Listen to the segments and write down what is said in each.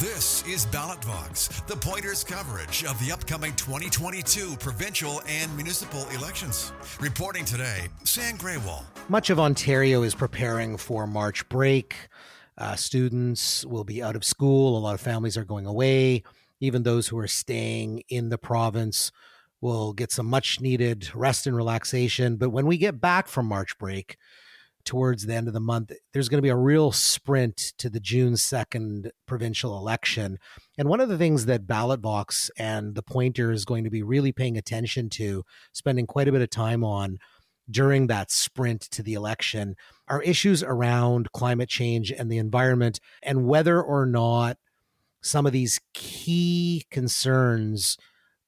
This is Ballot Box, the pointers coverage of the upcoming 2022 provincial and municipal elections. Reporting today, Sam Grewal. Much of Ontario is preparing for March break. Uh, students will be out of school. A lot of families are going away. Even those who are staying in the province will get some much needed rest and relaxation. But when we get back from March break, towards the end of the month, there's going to be a real sprint to the June 2nd provincial election. And one of the things that Ballot Box and the Pointer is going to be really paying attention to, spending quite a bit of time on during that sprint to the election, are issues around climate change and the environment and whether or not some of these key concerns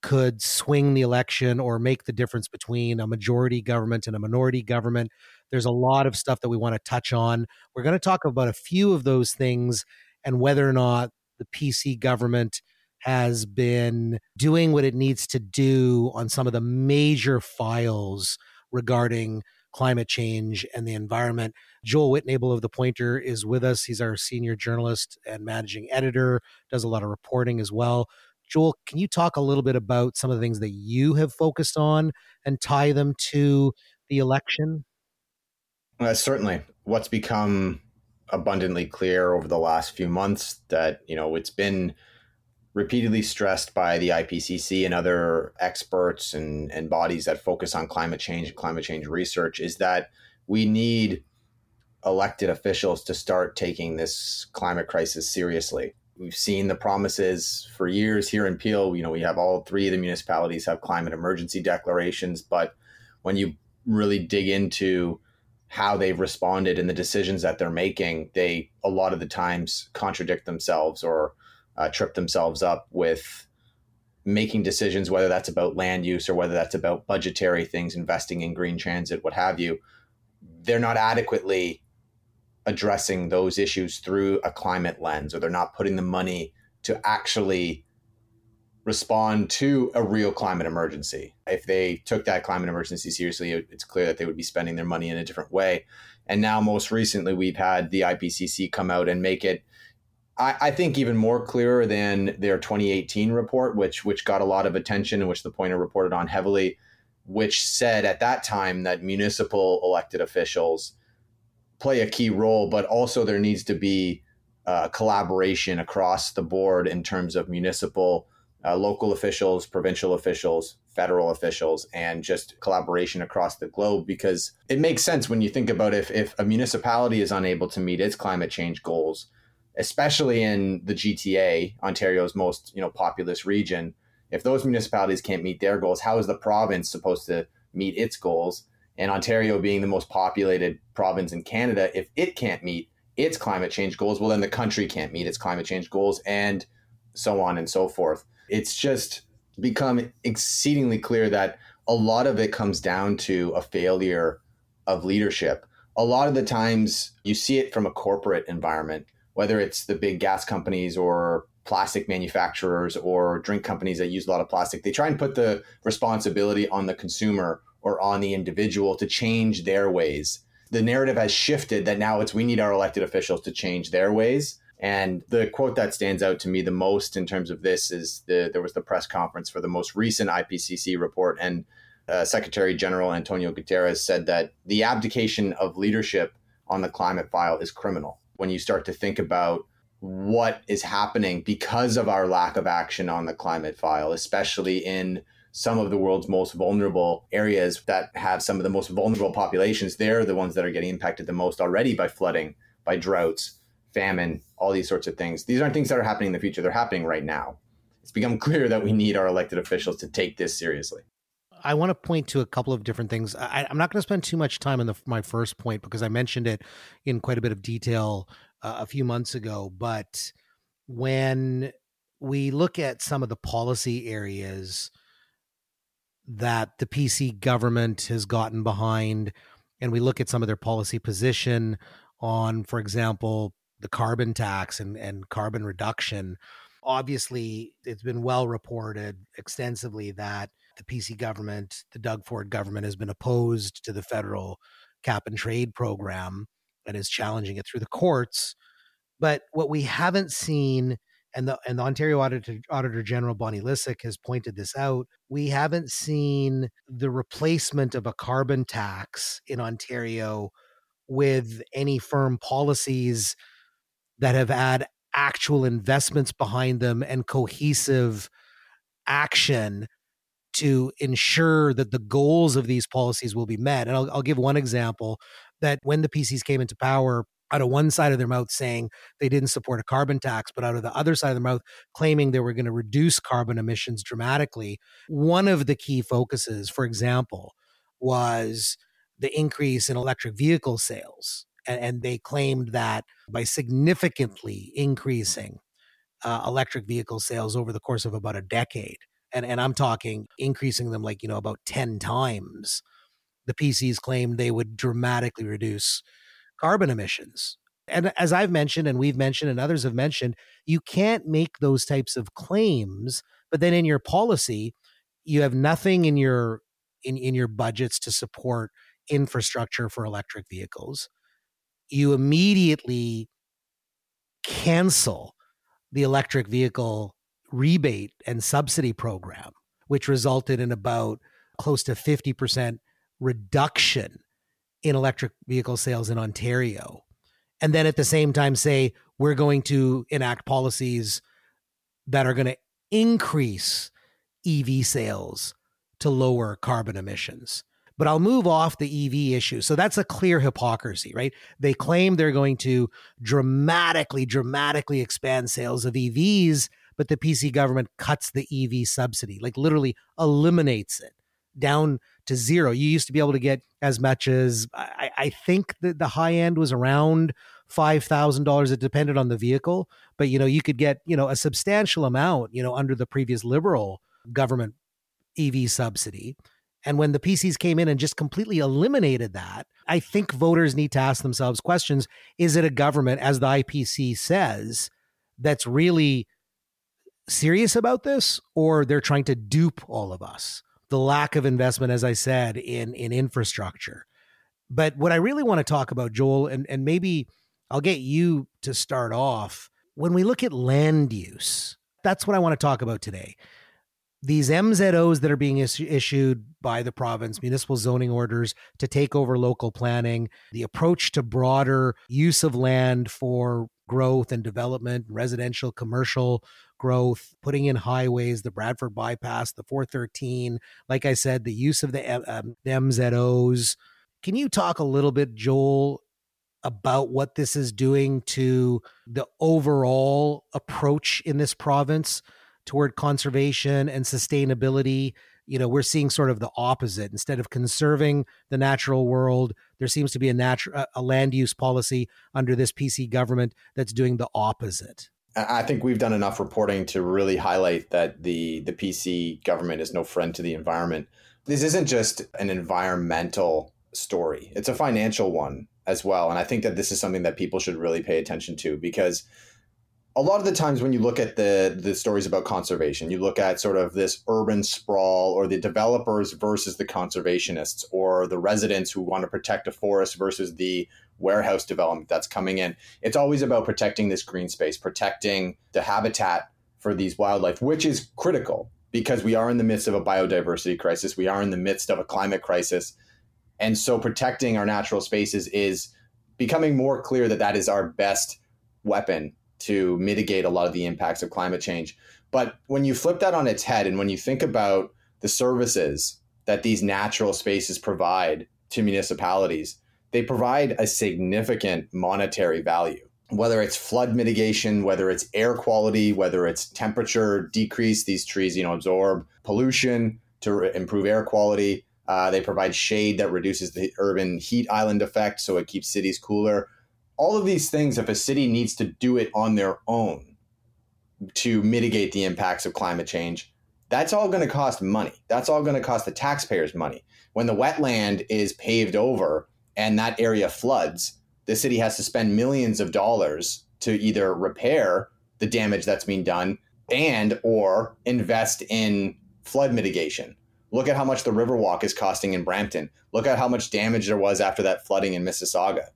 could swing the election or make the difference between a majority government and a minority government. There's a lot of stuff that we want to touch on. We're going to talk about a few of those things and whether or not the PC government has been doing what it needs to do on some of the major files regarding climate change and the environment. Joel Wittnebel of The Pointer is with us. He's our senior journalist and managing editor, does a lot of reporting as well. Joel, can you talk a little bit about some of the things that you have focused on and tie them to the election? Uh, certainly. What's become abundantly clear over the last few months that, you know, it's been repeatedly stressed by the IPCC and other experts and, and bodies that focus on climate change and climate change research is that we need elected officials to start taking this climate crisis seriously. We've seen the promises for years here in Peel. You know, we have all three of the municipalities have climate emergency declarations, but when you really dig into how they've responded and the decisions that they're making, they a lot of the times contradict themselves or uh, trip themselves up with making decisions, whether that's about land use or whether that's about budgetary things, investing in green transit, what have you. They're not adequately addressing those issues through a climate lens, or they're not putting the money to actually respond to a real climate emergency. If they took that climate emergency seriously, it's clear that they would be spending their money in a different way. And now, most recently, we've had the IPCC come out and make it, I, I think, even more clearer than their 2018 report, which which got a lot of attention and which the Pointer reported on heavily, which said at that time that municipal elected officials play a key role, but also there needs to be uh, collaboration across the board in terms of municipal uh, local officials, provincial officials, federal officials, and just collaboration across the globe because it makes sense when you think about if, if a municipality is unable to meet its climate change goals, especially in the GTA, Ontario's most you know populous region, if those municipalities can't meet their goals, how is the province supposed to meet its goals? And Ontario being the most populated province in Canada, if it can't meet its climate change goals, well, then the country can't meet its climate change goals, and so on and so forth it's just become exceedingly clear that a lot of it comes down to a failure of leadership. A lot of the times you see it from a corporate environment, whether it's the big gas companies or plastic manufacturers or drink companies that use a lot of plastic. They try and put the responsibility on the consumer or on the individual to change their ways. The narrative has shifted that now it's we need our elected officials to change their ways and the quote that stands out to me the most in terms of this is the there was the press conference for the most recent IPCC report, and uh, Secretary General Antonio Guterres said that the abdication of leadership on the climate file is criminal. When you start to think about what is happening because of our lack of action on the climate file, especially in some of the world's most vulnerable areas that have some of the most vulnerable populations, they're the ones that are getting impacted the most already by flooding, by droughts famine, all these sorts of things. These aren't things that are happening in the future, they're happening right now. It's become clear that we need our elected officials to take this seriously. I want to point to a couple of different things. I, am not going to spend too much time on the, my first point because I mentioned it in quite a bit of detail uh, a few months ago. But when we look at some of the policy areas that the PC government has gotten behind, and we look at some of their policy position on, for example, the carbon tax and, and carbon reduction. Obviously, it's been well reported extensively that the PC government, the Doug Ford government, has been opposed to the federal cap and trade program and is challenging it through the courts. But what we haven't seen, and the and the Ontario Auditor, Auditor General Bonnie Lysyk has pointed this out, we haven't seen the replacement of a carbon tax in Ontario with any firm policies that have had actual investments behind them and cohesive action to ensure that the goals of these policies will be met. And I'll, I'll give one example that when the PCs came into power, out of one side of their mouth saying they didn't support a carbon tax, but out of the other side of their mouth claiming they were going to reduce carbon emissions dramatically. One of the key focuses, for example, was the increase in electric vehicle sales. And, and they claimed that by significantly increasing uh, electric vehicle sales over the course of about a decade, and, and I'm talking increasing them like, you know, about 10 times, the PCs claimed they would dramatically reduce carbon emissions. And as I've mentioned, and we've mentioned, and others have mentioned, you can't make those types of claims, but then in your policy, you have nothing in your in, in your budgets to support infrastructure for electric vehicles. You immediately cancel the electric vehicle rebate and subsidy program, which resulted in about close to 50% reduction in electric vehicle sales in Ontario. And then at the same time, say, we're going to enact policies that are going to increase EV sales to lower carbon emissions. But I'll move off the EV issue. So that's a clear hypocrisy, right? They claim they're going to dramatically, dramatically expand sales of EVs, but the PC government cuts the EV subsidy, like literally eliminates it down to zero. You used to be able to get as much as I, I think that the high end was around five thousand dollars. It depended on the vehicle, but you know you could get you know a substantial amount you know under the previous liberal government EV subsidy. And when the PCs came in and just completely eliminated that, I think voters need to ask themselves questions: Is it a government, as the IPC says, that's really serious about this or they're trying to dupe all of us. The lack of investment, as I said, in, in infrastructure. But what I really want to talk about, Joel, and, and maybe I'll get you to start off. When we look at land use, that's what I want to talk about today. These MZOs that are being is- issued by the province, municipal zoning orders to take over local planning, the approach to broader use of land for growth and development, residential, commercial growth, putting in highways, the Bradford bypass, the 413. Like I said, the use of the, um, the MZOs. Can you talk a little bit, Joel, about what this is doing to the overall approach in this province toward conservation and sustainability? You know, we're seeing sort of the opposite. Instead of conserving the natural world, there seems to be a natural a land use policy under this PC government that's doing the opposite. I think we've done enough reporting to really highlight that the the PC government is no friend to the environment. This isn't just an environmental story; it's a financial one as well. And I think that this is something that people should really pay attention to because a lot of the times when you look at the the stories about conservation, you look at sort of this urban sprawl or the developers versus the conservationists or the residents who want to protect a forest versus the warehouse development that's coming in. It's always about protecting this green space, protecting the habitat for these wildlife, which is critical because we are in the midst of a biodiversity crisis. We are in the midst of a climate crisis. And so protecting our natural spaces is becoming more clear that that is our best weapon to mitigate a lot of the impacts of climate change. But when you flip that on its head and when you think about the services that these natural spaces provide to municipalities, they provide a significant monetary value. Whether it's flood mitigation, whether it's air quality, whether it's temperature decrease, these trees, you know, absorb pollution to re- improve air quality. Uh, they provide shade that reduces the urban heat island effect, so it keeps cities cooler. All of these things, if a city needs to do it on their own to mitigate the impacts of climate change, that's all going to cost money. That's all going to cost the taxpayers money. When the wetland is paved over and that area floods, the city has to spend millions of dollars to either repair the damage that's being done and or invest in flood mitigation. Look at how much the Riverwalk is costing in Brampton. Look at how much damage there was after that flooding in Mississauga.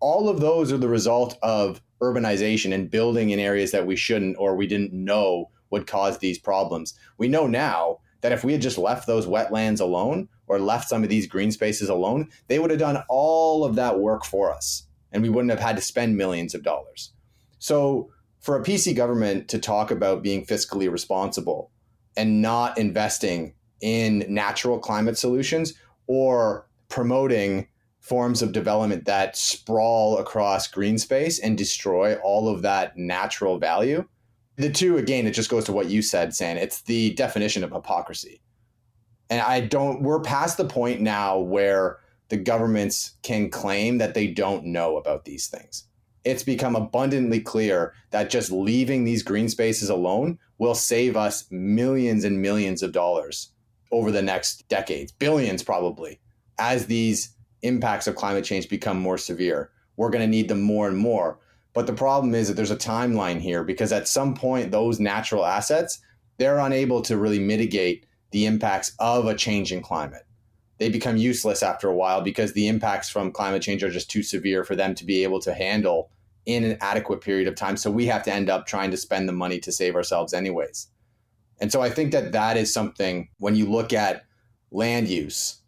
All of those are the result of urbanization and building in areas that we shouldn't or we didn't know would cause these problems. We know now that if we had just left those wetlands alone or left some of these green spaces alone, they would have done all of that work for us and we wouldn't have had to spend millions of dollars. So, for a PC government to talk about being fiscally responsible and not investing in natural climate solutions or promoting forms of development that sprawl across green space and destroy all of that natural value. The two, again, it just goes to what you said, San. It's the definition of hypocrisy. And I don't, we're past the point now where the governments can claim that they don't know about these things. It's become abundantly clear that just leaving these green spaces alone will save us millions and millions of dollars over the next decades, billions probably, as these impacts of climate change become more severe. We're going to need them more and more. But the problem is that there's a timeline here because at some point, those natural assets, they're unable to really mitigate the impacts of a changing climate. They become useless after a while because the impacts from climate change are just too severe for them to be able to handle in an adequate period of time. So we have to end up trying to spend the money to save ourselves, anyways. And so I think that that is something when you look at land use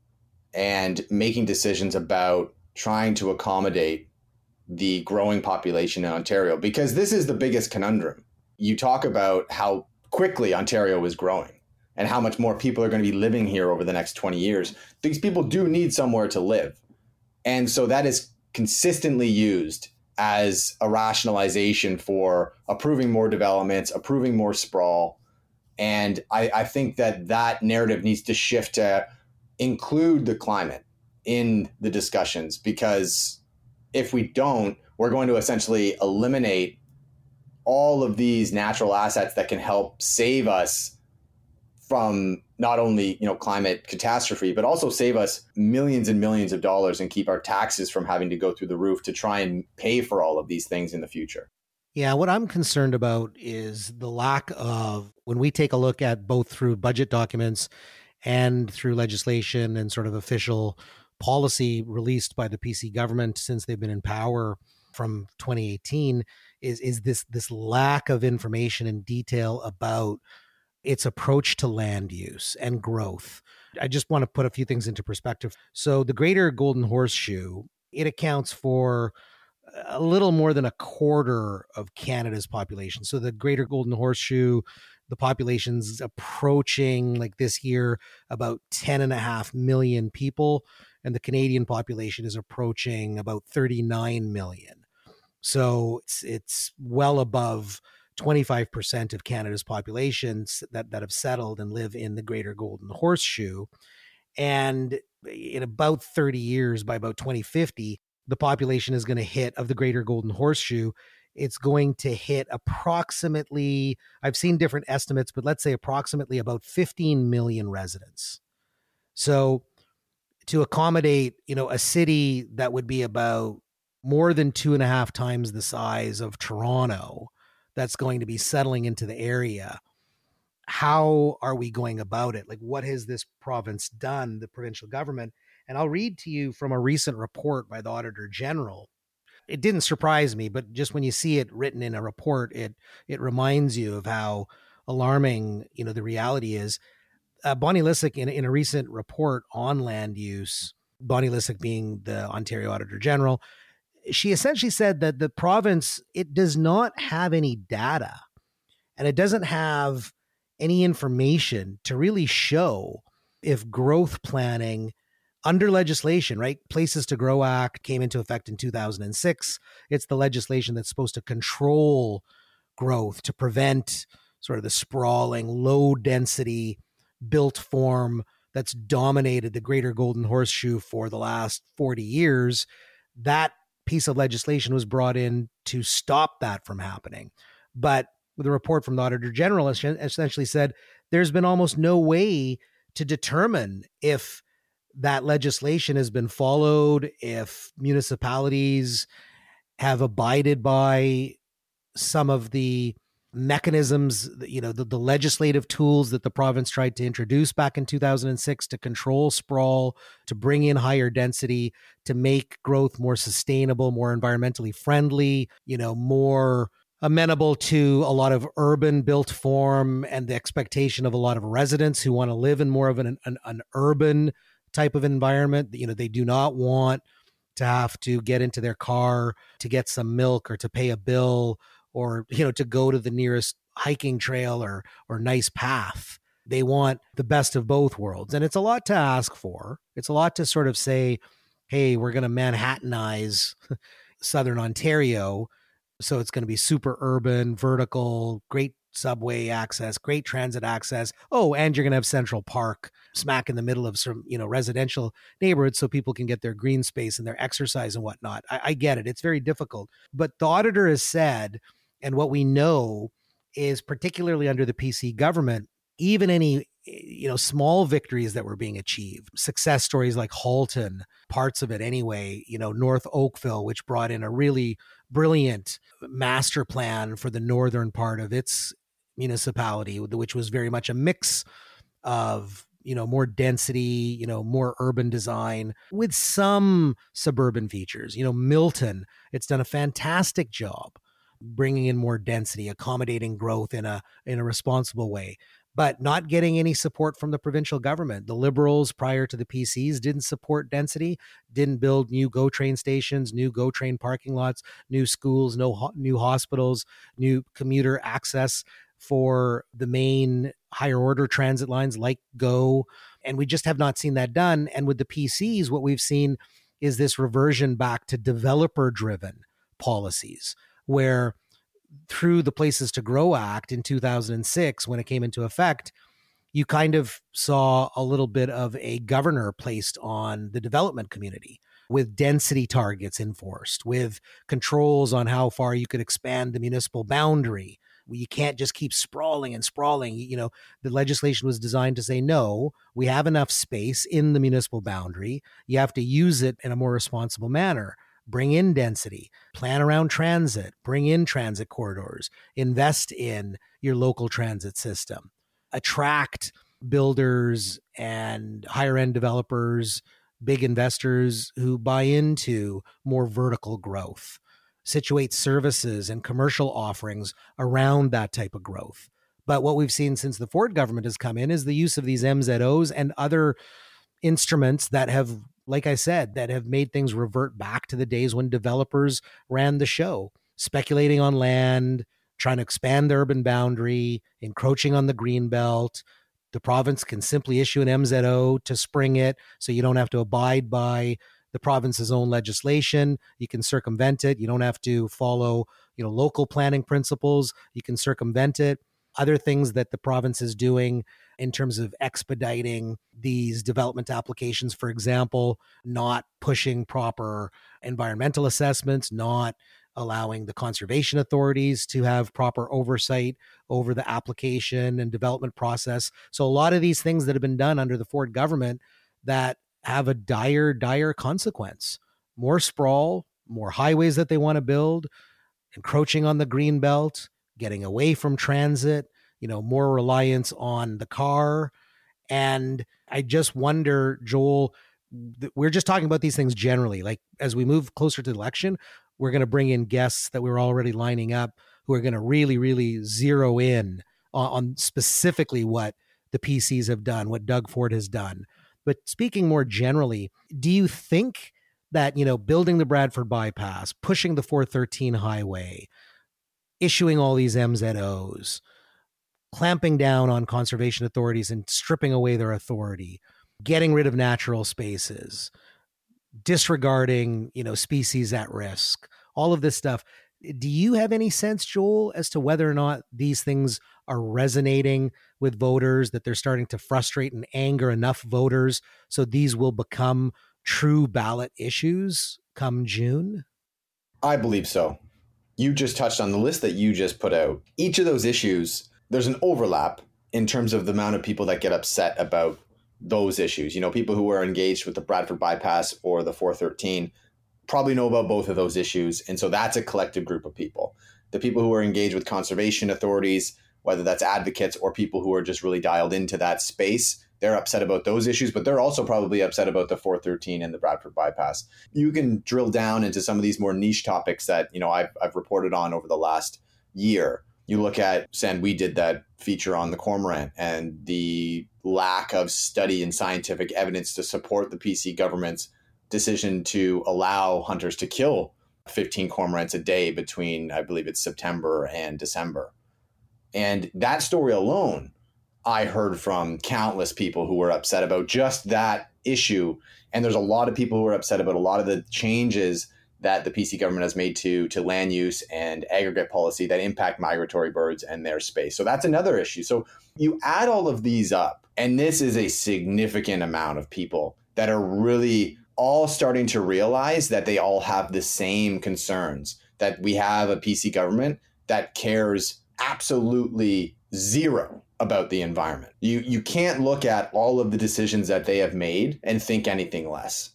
and making decisions about trying to accommodate the growing population in Ontario, because this is the biggest conundrum. You talk about how quickly Ontario is growing and how much more people are going to be living here over the next 20 years. These people do need somewhere to live. And so that is consistently used as a rationalization for approving more developments, approving more sprawl. And I, I think that that narrative needs to shift to include the climate in the discussions because if we don't, we're going to essentially eliminate all of these natural assets that can help save us from not only you know climate catastrophe but also save us millions and millions of dollars and keep our taxes from having to go through the roof to try and pay for all of these things in the future. Yeah what i'm concerned about is the lack of when we take a look at both through budget documents and through legislation and sort of official policy released by the PC government since they've been in power from 2018 is is this this lack of information and detail about its approach to land use and growth. I just want to put a few things into perspective. So the Greater Golden Horseshoe, it accounts for a little more than a quarter of Canada's population. So the Greater Golden Horseshoe the population's approaching like this year about 10 and a half million people and the canadian population is approaching about 39 million. So it's it's well above 25% of canada's populations that, that have settled and live in the greater golden horseshoe. And eh, in about 30 years by about 2050 the population is going to hit of the greater golden horseshoe it's going to hit approximately, I've seen different estimates, but let's say approximately about 15 million residents. So to accommodate, you know, a city that would be about more than two and a half times the size of Toronto that's going to be settling into the area. How are we going about it? Like, what has this province done, the provincial government? And I'll read to you from a recent report by the Auditor General it didn't surprise me, but just when you see it written in a report, it it reminds you of how alarming you know the reality is. Uh, Bonnie Lysyk in, in a recent report on land use, Bonnie Lysyk being the Ontario Auditor General, she essentially said that the province it does not have any data, and it doesn't have any information to really show if growth planning under legislation, right? Places to Grow Act came into effect in 2006. It's the legislation that's supposed to control growth to prevent sort of the sprawling, low density built form that's dominated the greater Golden Horseshoe for the last 40 years. That piece of legislation was brought in to stop that from happening. But the report from the Auditor General essentially said there's been almost no way to determine if that legislation has been followed, if municipalities have abided by some of the mechanisms, you know, the, the legislative tools that the province tried to introduce back in 2006 to control sprawl, to bring in higher density, to make growth more sustainable, more environmentally friendly, you know, more amenable to a lot of urban built form and the expectation of a lot of residents who want to live in more of an, an, an urban type of environment. You know, they do not want to have to get into their car to get some milk or to pay a bill or you know to go to the nearest hiking trail or or nice path they want the best of both worlds and it's a lot to ask for it's a lot to sort of say hey we're going to manhattanize southern ontario so it's going to be super urban vertical great subway access great transit access. Oh and you're going to have central park smack in the middle of some you know residential neighborhoods so people can get their green space and their exercise and whatnot. I, I get it. It's very difficult. But the auditor has said and what we know is particularly under the PC government, even any you know small victories that were being achieved success stories like halton parts of it anyway you know north oakville which brought in a really brilliant master plan for the northern part of its municipality which was very much a mix of you know more density you know more urban design with some suburban features you know milton it's done a fantastic job bringing in more density, accommodating growth in a in a responsible way, but not getting any support from the provincial government. The Liberals prior to the PCs didn't support density, didn't build new GO train stations, new GO train parking lots, new schools, no ho- new hospitals, new commuter access for the main higher order transit lines like GO. And we just have not seen that done. And with the PCs, what we've seen is this reversion back to developer driven policies where through the Places to Grow Act in 2006, when it came into effect, you kind of saw a little bit of a governor placed on the development community with density targets enforced, with controls on how far you could expand the municipal boundary. You can't just keep sprawling and sprawling. You know, the legislation was designed to say, no, we have enough space in the municipal boundary. You have to use it in a more responsible manner. Bring in density, plan around transit, bring in transit corridors, invest in your local transit system, attract builders and higher end developers, big investors who buy into more vertical growth, situate services and commercial offerings around that type of growth. But what we've seen since the Ford government has come in is the use of these MZOs and other instruments that have like I said, that have made things revert back to the days when developers ran the show, speculating on land, trying to expand the urban boundary, encroaching on the green belt. The province can simply issue an MZO to spring it, so you don't have to abide by the province's own legislation. You can circumvent it. You don't have to follow, you know, local planning principles. You can circumvent it. Other things that the province is doing in terms of expediting these development applications. For example, not pushing proper environmental assessments, not allowing the conservation authorities to have proper oversight over the application and development process. So, a lot of these things that have been done under the Ford government that have a dire, dire consequence more sprawl, more highways that they want to build, encroaching on the green belt, getting away from transit, you know, more reliance on the car. And I just wonder, Joel, we're just talking about these things generally. Like as we move closer to the election, we're going to bring in guests that we're already lining up who are going to really, really zero in on, on specifically what the PCs have done, what Doug Ford has done. But speaking more generally, do you think that, you know, building the Bradford bypass, pushing the 413 highway, issuing all these MZOs, clamping down on conservation authorities and stripping away their authority, getting rid of natural spaces, disregarding, you know, species at risk, all of this stuff. Do you have any sense, Joel, as to whether or not these things are resonating with voters, that they're starting to frustrate and anger enough voters so these will become true ballot issues come June? I believe so. You just touched on the list that you just put out. Each of those issues there's an overlap in terms of the amount of people that get upset about those issues. You know, people who are engaged with the Bradford bypass or the 413 probably know about both of those issues. And so that's a collective group of people. the people who are engaged with conservation authorities, whether that's advocates or people who are just really dialed into that space, they're upset about those issues, but they're also probably upset about the 413 and the Bradford bypass. You can drill down into some of these more niche topics that, you know, I've, I've reported on over the last year. You look at, San, we did that feature on the cormorant and the lack of study and scientific evidence to support the PC government's decision to allow hunters to kill 15 cormorants a day between, I believe it's September and December. And that story alone, I heard from countless people who were upset about just that issue. And there's a lot of people who are upset about a lot of the changes that the PC government has made to, to land use and aggregate policy that impact migratory birds and their space. So that's another issue. So you add all of these up, and this is a significant amount of people that are really all starting to realize that they all have the same concerns that we have a PC government that cares absolutely zero about the environment. You you can't look at all of the decisions that they have made and think anything less.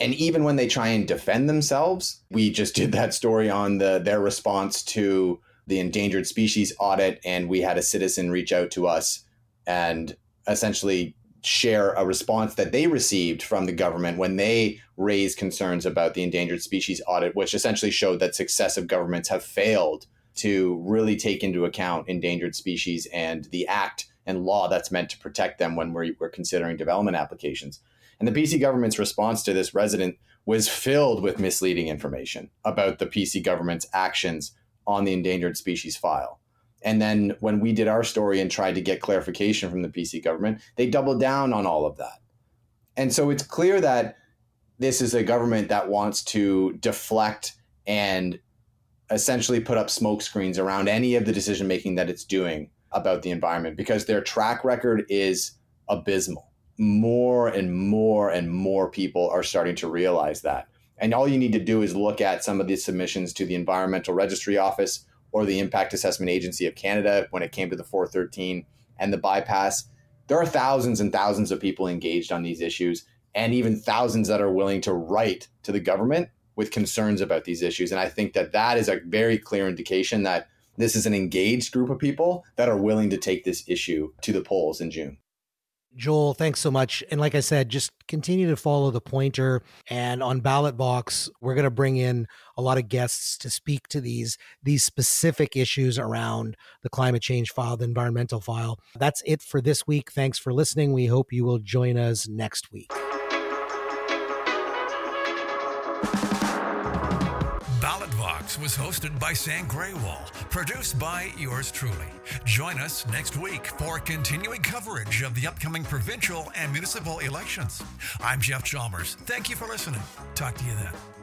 And even when they try and defend themselves, we just did that story on the their response to the endangered species audit and we had a citizen reach out to us and essentially share a response that they received from the government when they raised concerns about the endangered species audit, which essentially showed that successive governments have failed to really take into account endangered species and the act and law that's meant to protect them when we're, we're considering development applications. And the PC government's response to this resident was filled with misleading information about the PC government's actions on the endangered species file. And then when we did our story and tried to get clarification from the PC government, they doubled down on all of that. And so it's clear that this is a government that wants to deflect and essentially put up smoke screens around any of the decision making that it's doing about the environment because their track record is abysmal. More and more and more people are starting to realize that. And all you need to do is look at some of the submissions to the Environmental Registry Office or the Impact Assessment Agency of Canada when it came to the 413 and the bypass. There are thousands and thousands of people engaged on these issues, and even thousands that are willing to write to the government with concerns about these issues. And I think that that is a very clear indication that this is an engaged group of people that are willing to take this issue to the polls in June. Joel, thanks so much. And like I said, just continue to follow the pointer. And on Ballot Box, we're going to bring in a lot of guests to speak to these these specific issues around the climate change file, the environmental file. That's it for this week. Thanks for listening. We hope you will join us next week. Was hosted by Sam Grewal, produced by yours truly. Join us next week for continuing coverage of the upcoming provincial and municipal elections. I'm Jeff Chalmers. Thank you for listening. Talk to you then.